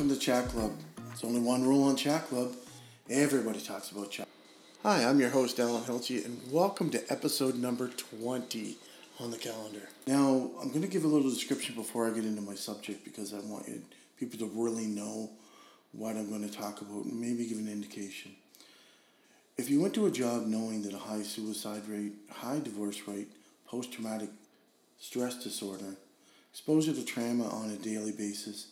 Welcome to Chat Club. There's only one rule on Chat Club. Everybody talks about chat. Hi, I'm your host Alan Hilty, and welcome to episode number 20 on the calendar. Now, I'm going to give a little description before I get into my subject because I want people to really know what I'm going to talk about and maybe give an indication. If you went to a job knowing that a high suicide rate, high divorce rate, post traumatic stress disorder, exposure to trauma on a daily basis,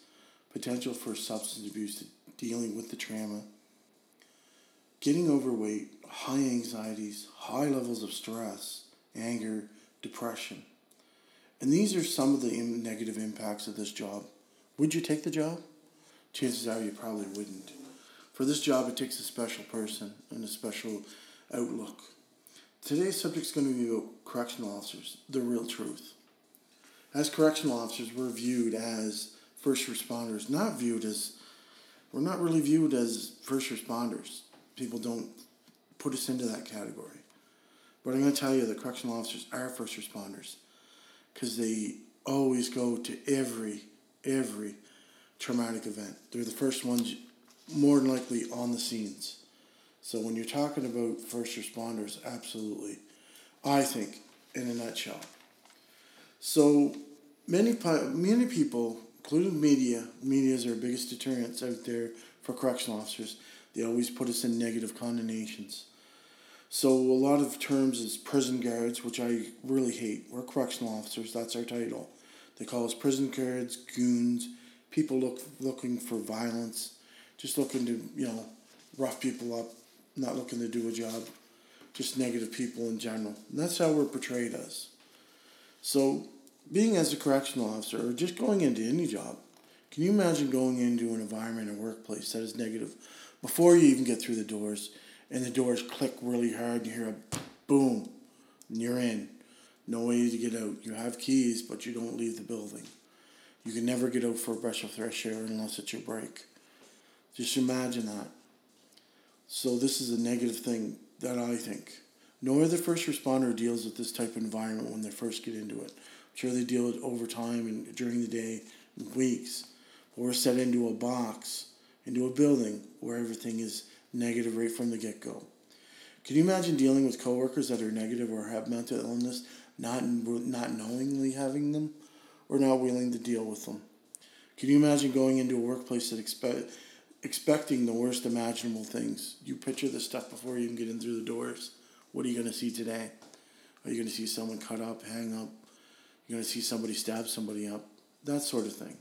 potential for substance abuse, dealing with the trauma, getting overweight, high anxieties, high levels of stress, anger, depression. And these are some of the negative impacts of this job. Would you take the job? Chances are you probably wouldn't. For this job, it takes a special person and a special outlook. Today's subject is going to be about correctional officers, the real truth. As correctional officers, we're viewed as first responders, not viewed as, we're not really viewed as first responders. People don't put us into that category. But I'm going to tell you that correctional officers are first responders because they always go to every, every traumatic event. They're the first ones, more than likely, on the scenes. So when you're talking about first responders, absolutely, I think, in a nutshell. So many many people, including media, media is our biggest deterrents out there for correctional officers. They always put us in negative connotations. So a lot of terms is prison guards, which I really hate. We're correctional officers. That's our title. They call us prison guards, goons, people look looking for violence, just looking to you know rough people up, not looking to do a job, just negative people in general. And that's how we're portrayed as. So being as a correctional officer or just going into any job, can you imagine going into an environment or workplace that is negative before you even get through the doors and the doors click really hard and you hear a boom and you're in. No way to get out. You have keys, but you don't leave the building. You can never get out for a breath of fresh air unless it's your break. Just imagine that. So this is a negative thing that I think. No other first responder deals with this type of environment when they first get into it sure they deal with over time and during the day, weeks. But we're set into a box, into a building where everything is negative right from the get go. Can you imagine dealing with coworkers that are negative or have mental illness, not not knowingly having them, or not willing to deal with them? Can you imagine going into a workplace that expect expecting the worst imaginable things? You picture the stuff before you even get in through the doors. What are you going to see today? Are you going to see someone cut up, hang up, you're going to see somebody stab somebody up, that sort of thing.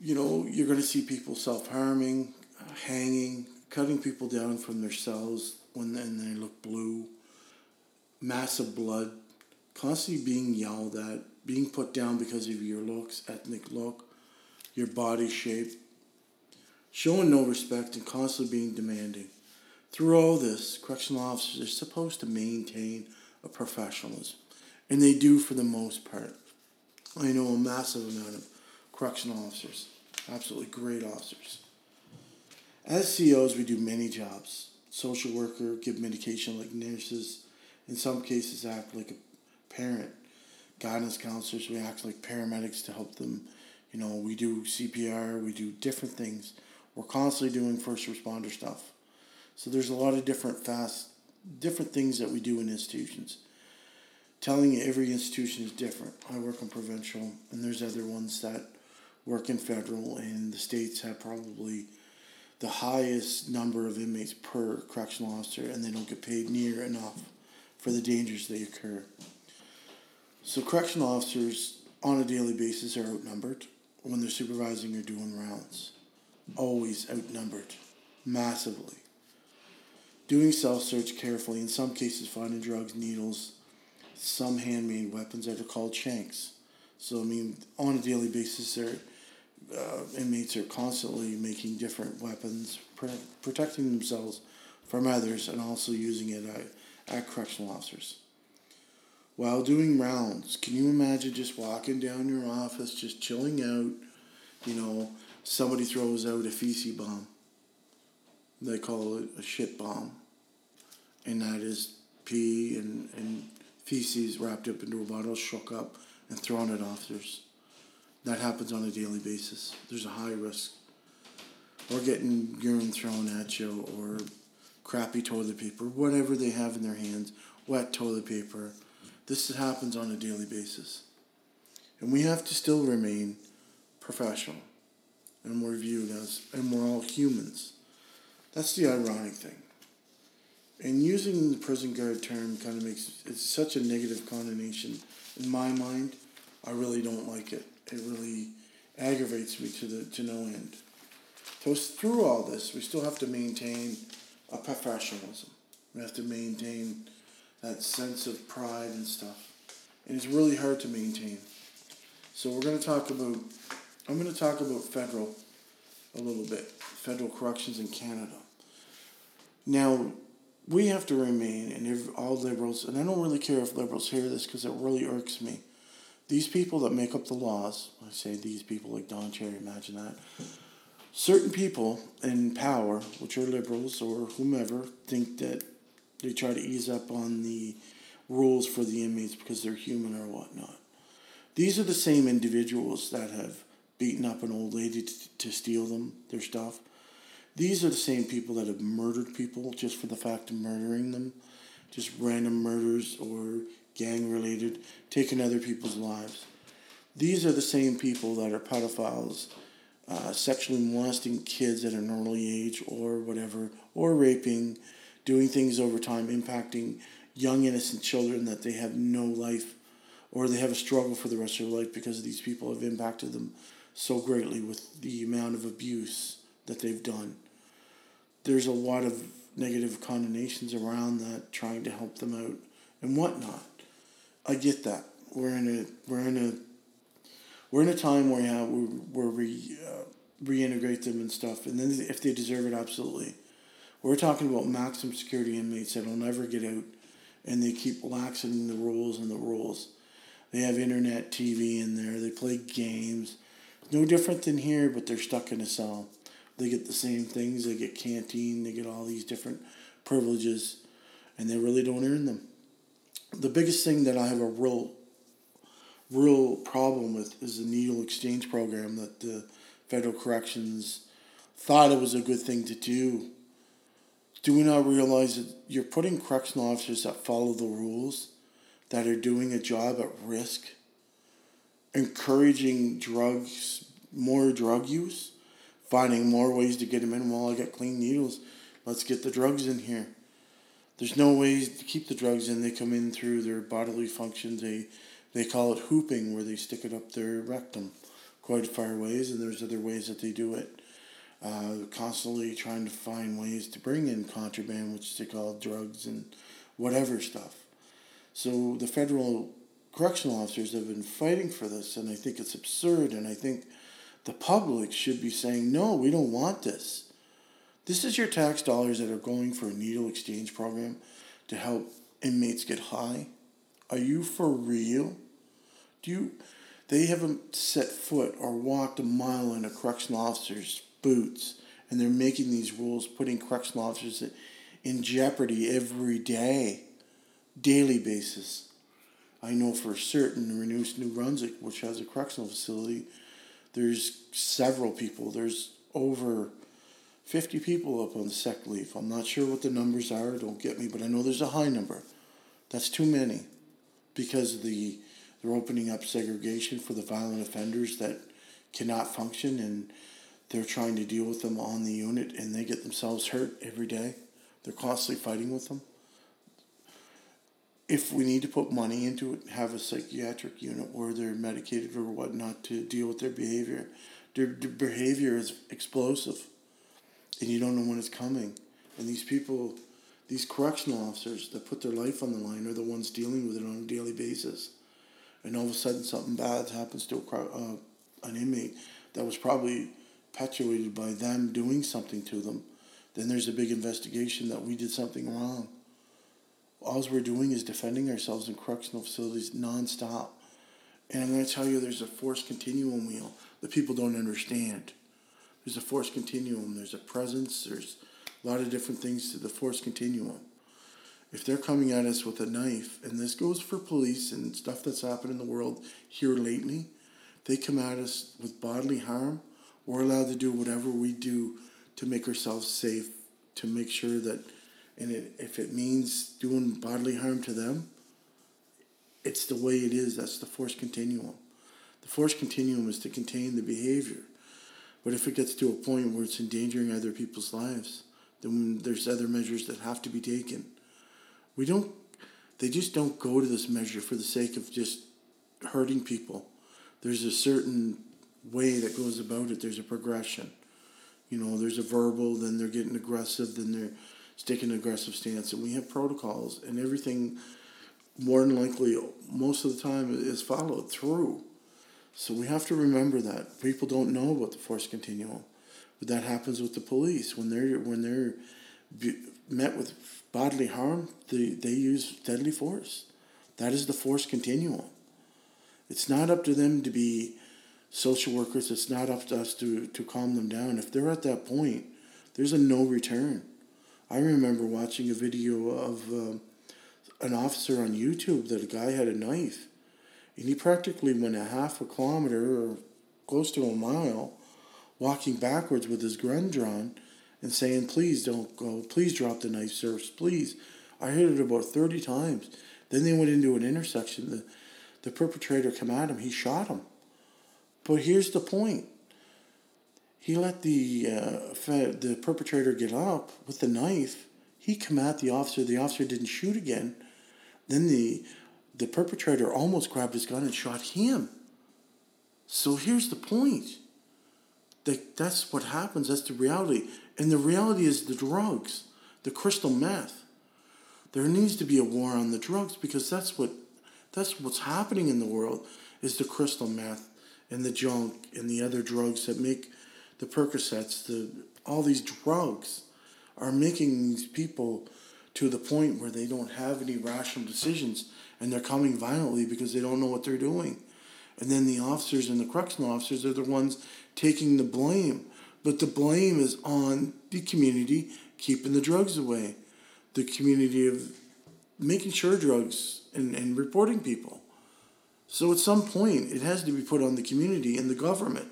You know, you're going to see people self harming, uh, hanging, cutting people down from their cells when and they look blue, massive blood, constantly being yelled at, being put down because of your looks, ethnic look, your body shape, showing no respect and constantly being demanding. Through all this, correctional officers are supposed to maintain a professionalism. And they do for the most part. I know a massive amount of correctional officers, absolutely great officers. As COs, we do many jobs. Social worker, give medication like nurses, in some cases act like a parent. Guidance counselors, we act like paramedics to help them. You know, we do CPR, we do different things. We're constantly doing first responder stuff. So there's a lot of different fast, different things that we do in institutions telling you every institution is different. I work in provincial, and there's other ones that work in federal, and the states have probably the highest number of inmates per correctional officer, and they don't get paid near enough for the dangers they occur. So, correctional officers on a daily basis are outnumbered when they're supervising or doing rounds. Always outnumbered, massively. Doing self search carefully, in some cases, finding drugs, needles, some handmade weapons that are called shanks. So, I mean, on a daily basis, their uh, inmates are constantly making different weapons, pr- protecting themselves from others, and also using it at, at correctional officers. While doing rounds, can you imagine just walking down your office, just chilling out? You know, somebody throws out a feces bomb. They call it a shit bomb. And that is pee and, and feces wrapped up into a bottle, shook up, and thrown at officers. that happens on a daily basis. There's a high risk. Or getting urine thrown at you, or crappy toilet paper, whatever they have in their hands, wet toilet paper. This happens on a daily basis. And we have to still remain professional. And we're viewed as, and we're all humans. That's the ironic thing. And using the prison guard term kind of makes it's such a negative connotation in my mind. I really don't like it. It really aggravates me to the to no end. So through all this, we still have to maintain a professionalism. We have to maintain that sense of pride and stuff. And it's really hard to maintain. So we're going to talk about, I'm going to talk about federal a little bit, federal corrections in Canada. Now, we have to remain, and all liberals, and I don't really care if liberals hear this because it really irks me. These people that make up the laws, I say these people like Don Cherry, imagine that, certain people in power, which are liberals or whomever, think that they try to ease up on the rules for the inmates because they're human or whatnot. These are the same individuals that have beaten up an old lady to, to steal them their stuff. These are the same people that have murdered people just for the fact of murdering them, just random murders or gang related, taking other people's lives. These are the same people that are pedophiles uh, sexually molesting kids at an early age or whatever, or raping, doing things over time, impacting young innocent children that they have no life or they have a struggle for the rest of their life because these people have impacted them so greatly with the amount of abuse that they've done. There's a lot of negative connotations around that, trying to help them out and whatnot. I get that. We're in a we're in a we're in a time where yeah, where we uh, reintegrate them and stuff, and then if they deserve it, absolutely. We're talking about maximum security inmates that'll never get out, and they keep laxing the rules and the rules. They have internet TV in there. They play games. No different than here, but they're stuck in a cell. They get the same things. They get canteen. They get all these different privileges, and they really don't earn them. The biggest thing that I have a real real problem with is the needle exchange program that the federal corrections thought it was a good thing to do. Do we not realize that you're putting correctional officers that follow the rules, that are doing a job at risk, encouraging drugs, more drug use, finding more ways to get them in while I got clean needles. Let's get the drugs in here. There's no ways to keep the drugs in. They come in through their bodily functions. They they call it hooping, where they stick it up their rectum quite far ways, and there's other ways that they do it. Uh, constantly trying to find ways to bring in contraband, which they call drugs and whatever stuff. So the federal correctional officers have been fighting for this, and I think it's absurd, and I think the public should be saying, no, we don't want this. This is your tax dollars that are going for a needle exchange program to help inmates get high. Are you for real? Do you? They haven't set foot or walked a mile in a correctional officer's boots, and they're making these rules, putting correctional officers in jeopardy every day, daily basis. I know for certain Renous New Brunswick, which has a correctional facility, there's several people. There's over 50 people up on the sec leave. I'm not sure what the numbers are, don't get me, but I know there's a high number. That's too many because the they're opening up segregation for the violent offenders that cannot function and they're trying to deal with them on the unit and they get themselves hurt every day. They're constantly fighting with them. If we need to put money into it, have a psychiatric unit where they're medicated or whatnot to deal with their behavior. Their, their behavior is explosive and you don't know when it's coming. And these people, these correctional officers that put their life on the line are the ones dealing with it on a daily basis and all of a sudden something bad happens to a, uh, an inmate that was probably perpetuated by them doing something to them, then there's a big investigation that we did something wrong. All we're doing is defending ourselves in correctional facilities nonstop. And I'm going to tell you, there's a force continuum wheel that people don't understand. There's a force continuum, there's a presence, there's a lot of different things to the force continuum if they're coming at us with a knife, and this goes for police and stuff that's happened in the world here lately, they come at us with bodily harm, we're allowed to do whatever we do to make ourselves safe, to make sure that, and it, if it means doing bodily harm to them, it's the way it is. That's the force continuum. The force continuum is to contain the behavior. But if it gets to a point where it's endangering other people's lives, then there's other measures that have to be taken. We don't, they just don't go to this measure for the sake of just hurting people. There's a certain way that goes about it, there's a progression. You know, there's a verbal, then they're getting aggressive, then they're taking an aggressive stance. And we have protocols, and everything, more than likely, most of the time, is followed through. So we have to remember that people don't know about the force continuum, but that happens with the police when they're when they're met with bodily harm. They they use deadly force. That is the force continuum. It's not up to them to be social workers. It's not up to us to to calm them down. If they're at that point, there's a no return. I remember watching a video of uh, an officer on YouTube that a guy had a knife and he practically went a half a kilometer or close to a mile walking backwards with his gun drawn and saying, Please don't go. Please drop the knife, sir. Please. I heard it about 30 times. Then they went into an intersection. The, the perpetrator come at him. He shot him. But here's the point. He let the uh, the perpetrator get up with the knife. He come at the officer. The officer didn't shoot again. Then the the perpetrator almost grabbed his gun and shot him. So here's the point. That that's what happens. That's the reality. And the reality is the drugs, the crystal meth. There needs to be a war on the drugs because that's what that's what's happening in the world is the crystal meth and the junk and the other drugs that make the Percocets, the all these drugs are making these people to the point where they don't have any rational decisions and they're coming violently because they don't know what they're doing. And then the officers and the correctional officers are the ones taking the blame. But the blame is on the community keeping the drugs away, the community of making sure drugs and, and reporting people. So at some point, it has to be put on the community and the government.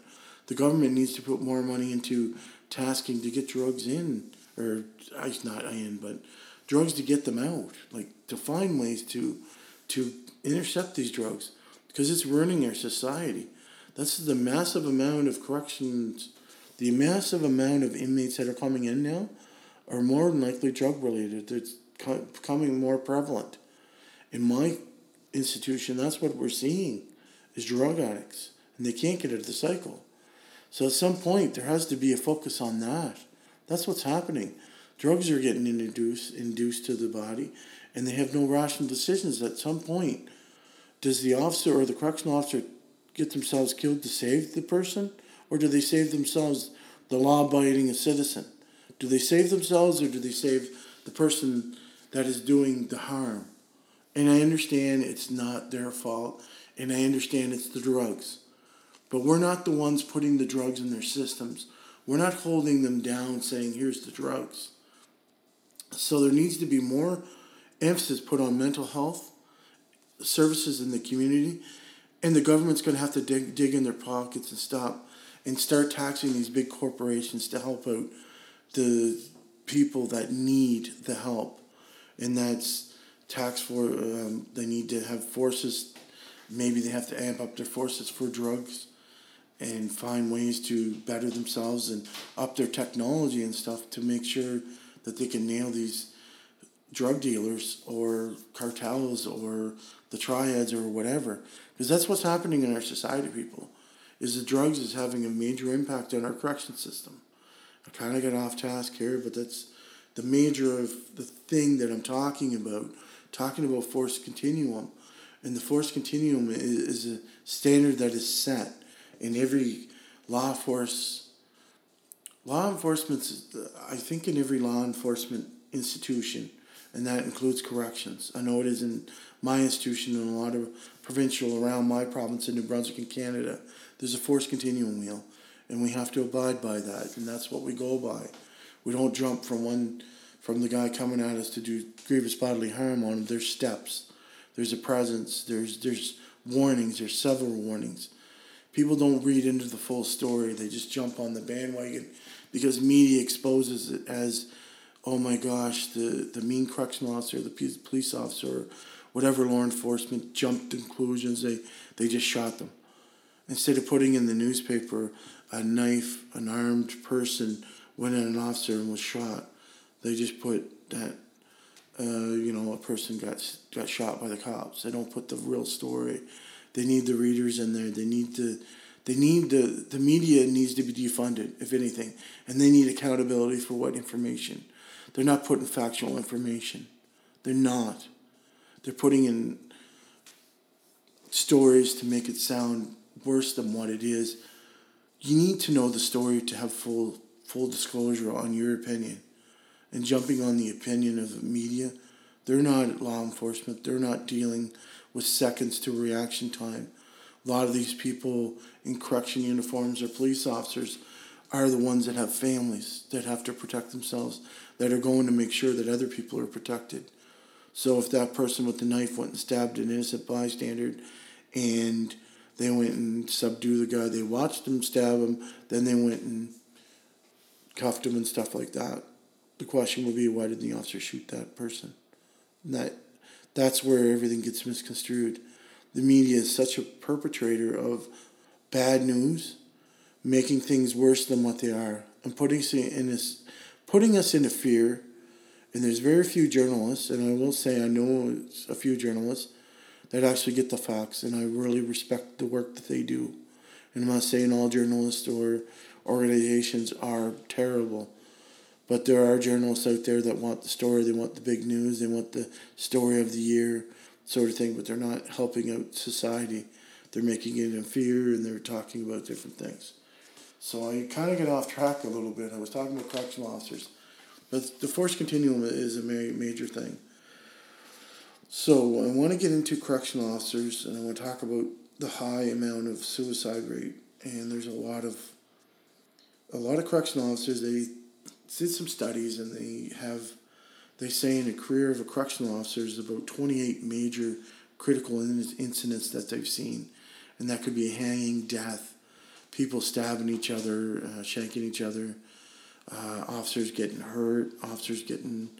The government needs to put more money into tasking to get drugs in, or not in, but drugs to get them out, like to find ways to to intercept these drugs because it's ruining our society. That's the massive amount of corrections, the massive amount of inmates that are coming in now are more than likely drug related. It's becoming more prevalent. In my institution, that's what we're seeing is drug addicts, and they can't get out of the cycle. So at some point, there has to be a focus on that. That's what's happening. Drugs are getting introduced induced to the body, and they have no rational decisions at some point. Does the officer or the correctional officer get themselves killed to save the person, or do they save themselves, the law abiding citizen? Do they save themselves, or do they save the person that is doing the harm? And I understand it's not their fault, and I understand it's the drugs. But we're not the ones putting the drugs in their systems. We're not holding them down saying, here's the drugs. So there needs to be more emphasis put on mental health services in the community, and the government's going to have to dig, dig in their pockets and stop and start taxing these big corporations to help out the people that need the help, and that's tax for um, they need to have forces. Maybe they have to amp up their forces for drugs and find ways to better themselves and up their technology and stuff to make sure that they can nail these drug dealers or cartels or the triads or whatever. Because that's what's happening in our society people is the drugs is having a major impact on our correction system. I kind of got off task here but that's the major of the thing that i'm talking about. Talking about force continuum. And the force continuum is, is a standard that is set in every law force law enforcement i think in every law enforcement institution and that includes corrections. I know it is in my institution and a lot of provincial around my province in New Brunswick and Canada. There's a force continuum wheel, and we have to abide by that, and that's what we go by. We don't jump from one from the guy coming at us to do grievous bodily harm on him. There's steps. There's a presence. There's there's warnings. There's several warnings. People don't read into the full story. They just jump on the bandwagon because media exposes it as, oh my gosh, the, the mean correctional officer, the police officer, whatever law enforcement jumped conclusions. They, they just shot them. Instead of putting in the newspaper a knife, an armed person went at an officer and was shot, they just put that uh, you know, a person got got shot by the cops. They don't put the real story. They need the readers in there. They need to, they need the the media needs to be defunded, if anything, and they need accountability for what information. They're not putting factual information. They're not. They're putting in stories to make it sound worse than what it is. You need to know the story to have full full disclosure on your opinion and jumping on the opinion of the media. They're not law enforcement. They're not dealing with seconds to reaction time. A lot of these people in correction uniforms or police officers are the ones that have families that have to protect themselves, that are going to make sure that other people are protected. So if that person with the knife went and stabbed an innocent bystander and they went and subdued the guy, they watched him stab him, then they went and cuffed him and stuff like that the question would be why did the officer shoot that person? And that that's where everything gets misconstrued. The media is such a perpetrator of bad news, making things worse than what they are, and putting us in this, putting us into fear. And there's very few journalists, and I will say I know a few journalists that actually get the facts, and I really respect the work that they do. And I'm not saying all journalists or organizations are terrible but there are journalists out there that want the story, they want the big news, they want the story of the year, sort of thing, but they're not helping out society. They're making it in fear and they're talking about different things. So I kind of get off track a little bit. I was talking about correctional officers, but the force continuum is a major thing. So I want to get into correctional officers and I want to talk about the high amount of suicide rate. And there's a lot of a lot of correctional officers they did some studies and they have they say in a career of a correctional officer is about 28 major critical incidents that they've seen. And that could be hanging death people stabbing each other uh, shanking each other uh, officers getting hurt officers getting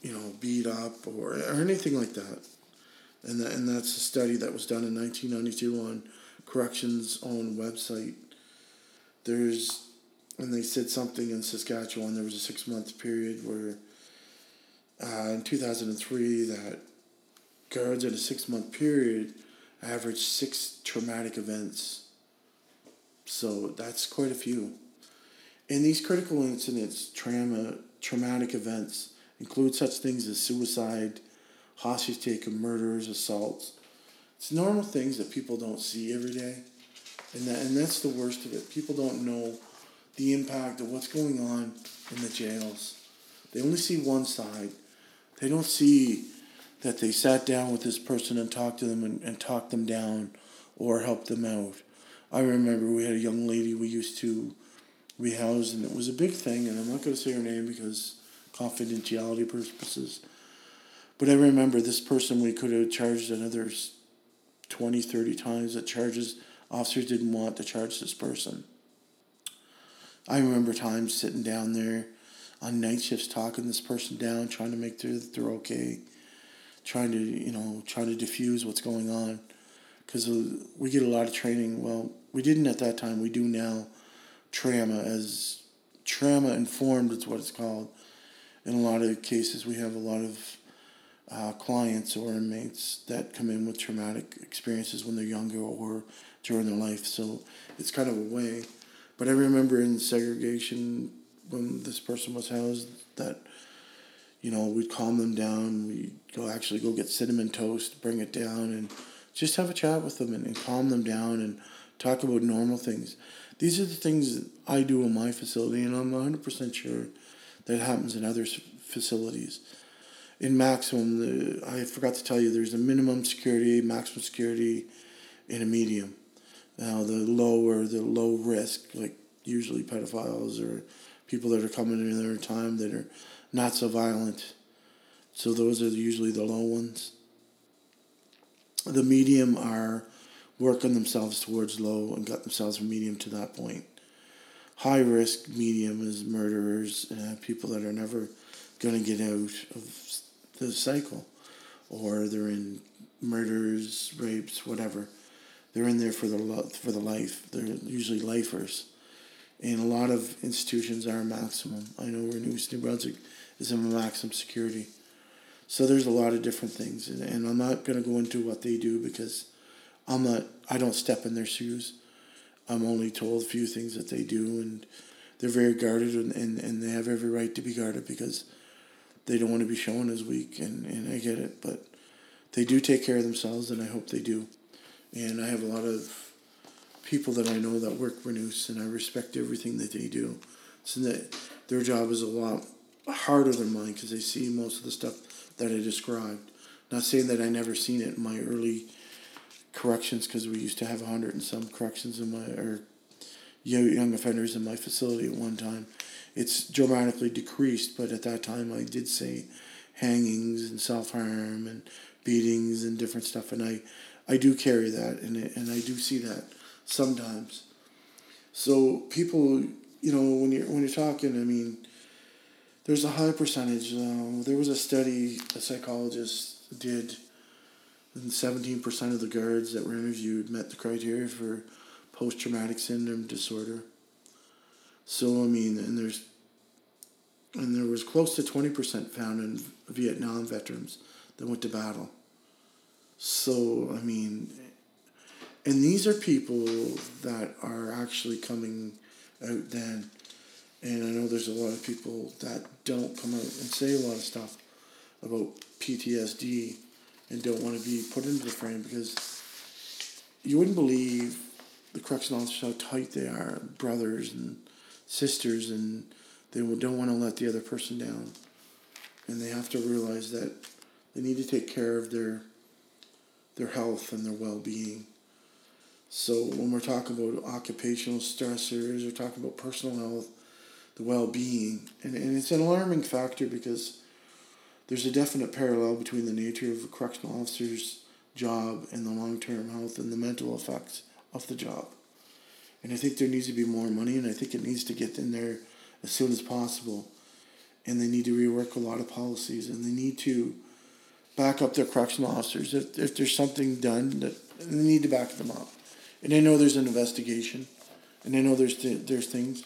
you know beat up or, or anything like that. And, that, and that's a study that was done in 1992 on corrections own website. There's and they said something in Saskatchewan. There was a six month period where uh, in 2003 that guards in a six month period averaged six traumatic events. So that's quite a few. And these critical incidents, trauma, traumatic events, include such things as suicide, hostage taking, murders, assaults. It's normal things that people don't see every day. And, that, and that's the worst of it. People don't know the impact of what's going on in the jails. They only see one side. They don't see that they sat down with this person and talked to them and, and talked them down or helped them out. I remember we had a young lady we used to rehouse, and it was a big thing, and I'm not going to say her name because confidentiality purposes. But I remember this person we could have charged another 20, 30 times that charges officers didn't want to charge this person. I remember times sitting down there on night shifts talking this person down, trying to make sure that they're okay, trying to, you know, trying to diffuse what's going on. Because we get a lot of training. Well, we didn't at that time, we do now trauma as trauma informed, is what it's called. In a lot of cases, we have a lot of uh, clients or inmates that come in with traumatic experiences when they're younger or during their life. So it's kind of a way but I remember in segregation when this person was housed that, you know, we'd calm them down. We'd go actually go get cinnamon toast, bring it down, and just have a chat with them and, and calm them down and talk about normal things. These are the things I do in my facility, and I'm 100% sure that happens in other facilities. In maximum, the, I forgot to tell you, there's a minimum security, maximum security, and a medium. Now the lower the low risk, like usually pedophiles or people that are coming in their time that are not so violent. So those are usually the low ones. The medium are working themselves towards low and got themselves from medium to that point. High risk medium is murderers, people that are never going to get out of the cycle, or they're in murders, rapes, whatever. They're in there for the for the life. They're usually lifers, and a lot of institutions are maximum. I know Renous New Brunswick is in maximum security, so there's a lot of different things, and, and I'm not going to go into what they do because I'm not. I don't step in their shoes. I'm only told a few things that they do, and they're very guarded, and, and, and they have every right to be guarded because they don't want to be shown as weak, and, and I get it, but they do take care of themselves, and I hope they do. And I have a lot of people that I know that work Renous, and I respect everything that they do. So that their job is a lot harder than mine because they see most of the stuff that I described. Not saying that I never seen it in my early corrections because we used to have a hundred and some corrections in my or young offenders in my facility at one time. It's dramatically decreased, but at that time I did say hangings and self harm and beatings and different stuff, and I, I do carry that, and and I do see that sometimes. So people, you know, when you're when you're talking, I mean, there's a high percentage. Uh, there was a study a psychologist did, and seventeen percent of the guards that were interviewed met the criteria for post traumatic syndrome disorder. So I mean, and there's and there was close to twenty percent found in Vietnam veterans that went to battle. So I mean, and these are people that are actually coming out then. And I know there's a lot of people that don't come out and say a lot of stuff about PTSD and don't want to be put into the frame because you wouldn't believe the correctional officers how tight they are, brothers and sisters, and they don't want to let the other person down. And they have to realize that they need to take care of their their health and their well being. So when we're talking about occupational stressors, we're talking about personal health, the well being, and, and it's an alarming factor because there's a definite parallel between the nature of a correctional officer's job and the long term health and the mental effects of the job. And I think there needs to be more money, and I think it needs to get in there as soon as possible. And they need to rework a lot of policies, and they need to back up their correctional officers. If, if there's something done, that they need to back them up. And I know there's an investigation, and I know there's th- there's things,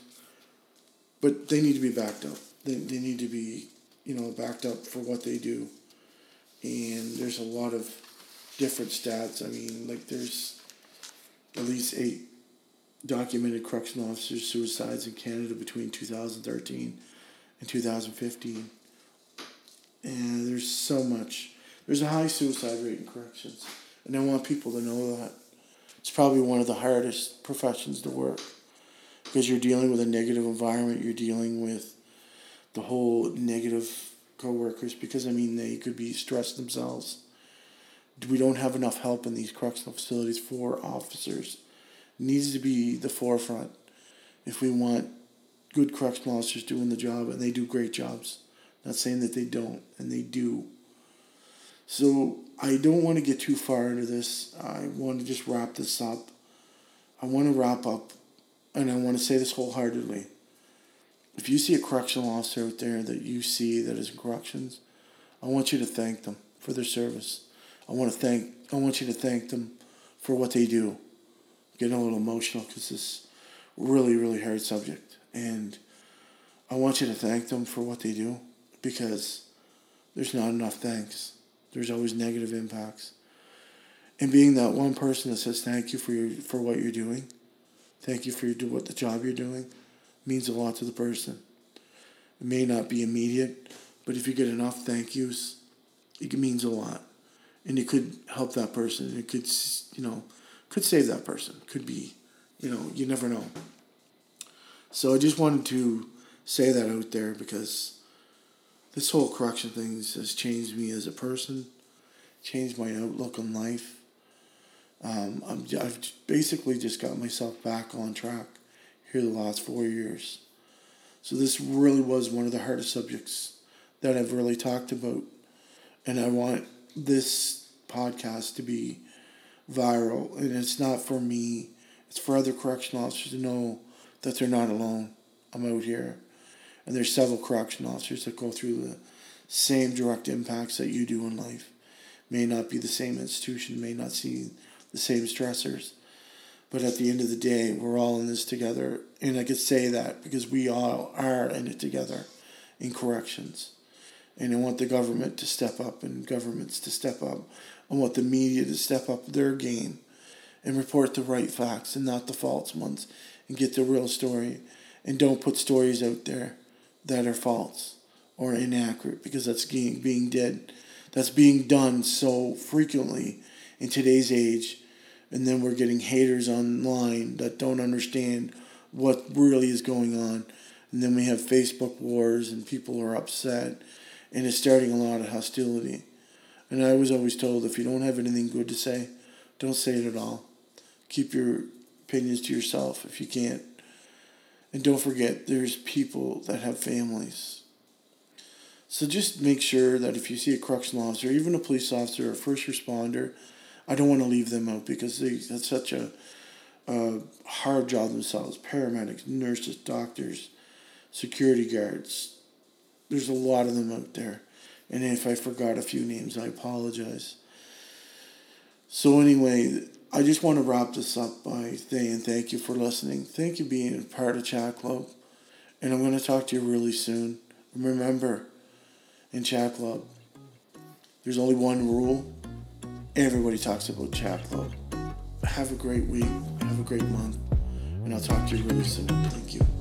but they need to be backed up. They, they need to be, you know, backed up for what they do. And there's a lot of different stats. I mean, like there's at least eight documented correctional officers suicides in Canada between 2013 and 2015. And there's so much. There's a high suicide rate in corrections. And I want people to know that. It's probably one of the hardest professions to work because you're dealing with a negative environment. You're dealing with the whole negative co-workers because, I mean, they could be stressed themselves. We don't have enough help in these correctional facilities for officers needs to be the forefront if we want good correctional officers doing the job, and they do great jobs. Not saying that they don't, and they do. So I don't want to get too far into this. I want to just wrap this up. I want to wrap up, and I want to say this wholeheartedly. If you see a correctional officer out there that you see that is in corrections, I want you to thank them for their service. I want to thank. I want you to thank them for what they do getting a little emotional because this really, really hard subject. And I want you to thank them for what they do because there's not enough thanks. There's always negative impacts. And being that one person that says thank you for your for what you're doing, thank you for your do what the job you're doing, means a lot to the person. It may not be immediate, but if you get enough thank yous, it means a lot, and it could help that person. It could you know could save that person. Could be, you know, you never know. So I just wanted to say that out there because this whole correction thing has changed me as a person, changed my outlook on life. Um, I'm, I've basically just got myself back on track here the last four years. So this really was one of the hardest subjects that I've really talked about. And I want this podcast to be viral, and it's not for me. It's for other correctional officers to know that they're not alone. I'm out here, and there's several correction officers that go through the same direct impacts that you do in life. May not be the same institution, may not see the same stressors, but at the end of the day, we're all in this together. And I could say that because we all are in it together in corrections. And I want the government to step up and governments to step up. I want the media to step up their game and report the right facts and not the false ones and get the real story. And don't put stories out there that are false or inaccurate because that's being, being did. That's being done so frequently in today's age and then we're getting haters online that don't understand what really is going on. And then we have Facebook wars and people are upset and it's starting a lot of hostility. And I was always told if you don't have anything good to say, don't say it at all. Keep your opinions to yourself if you can't. And don't forget, there's people that have families. So just make sure that if you see a correctional officer, even a police officer or first responder, I don't want to leave them out because they that's such a, a hard job themselves. Paramedics, nurses, doctors, security guards. There's a lot of them out there. And if I forgot a few names, I apologize. So anyway, I just want to wrap this up by saying thank you for listening. Thank you being a part of Chat Club. And I'm going to talk to you really soon. Remember, in Chat Club, there's only one rule Everybody talks about Chat Club. Have a great week. Have a great month. And I'll talk to you really soon. Thank you.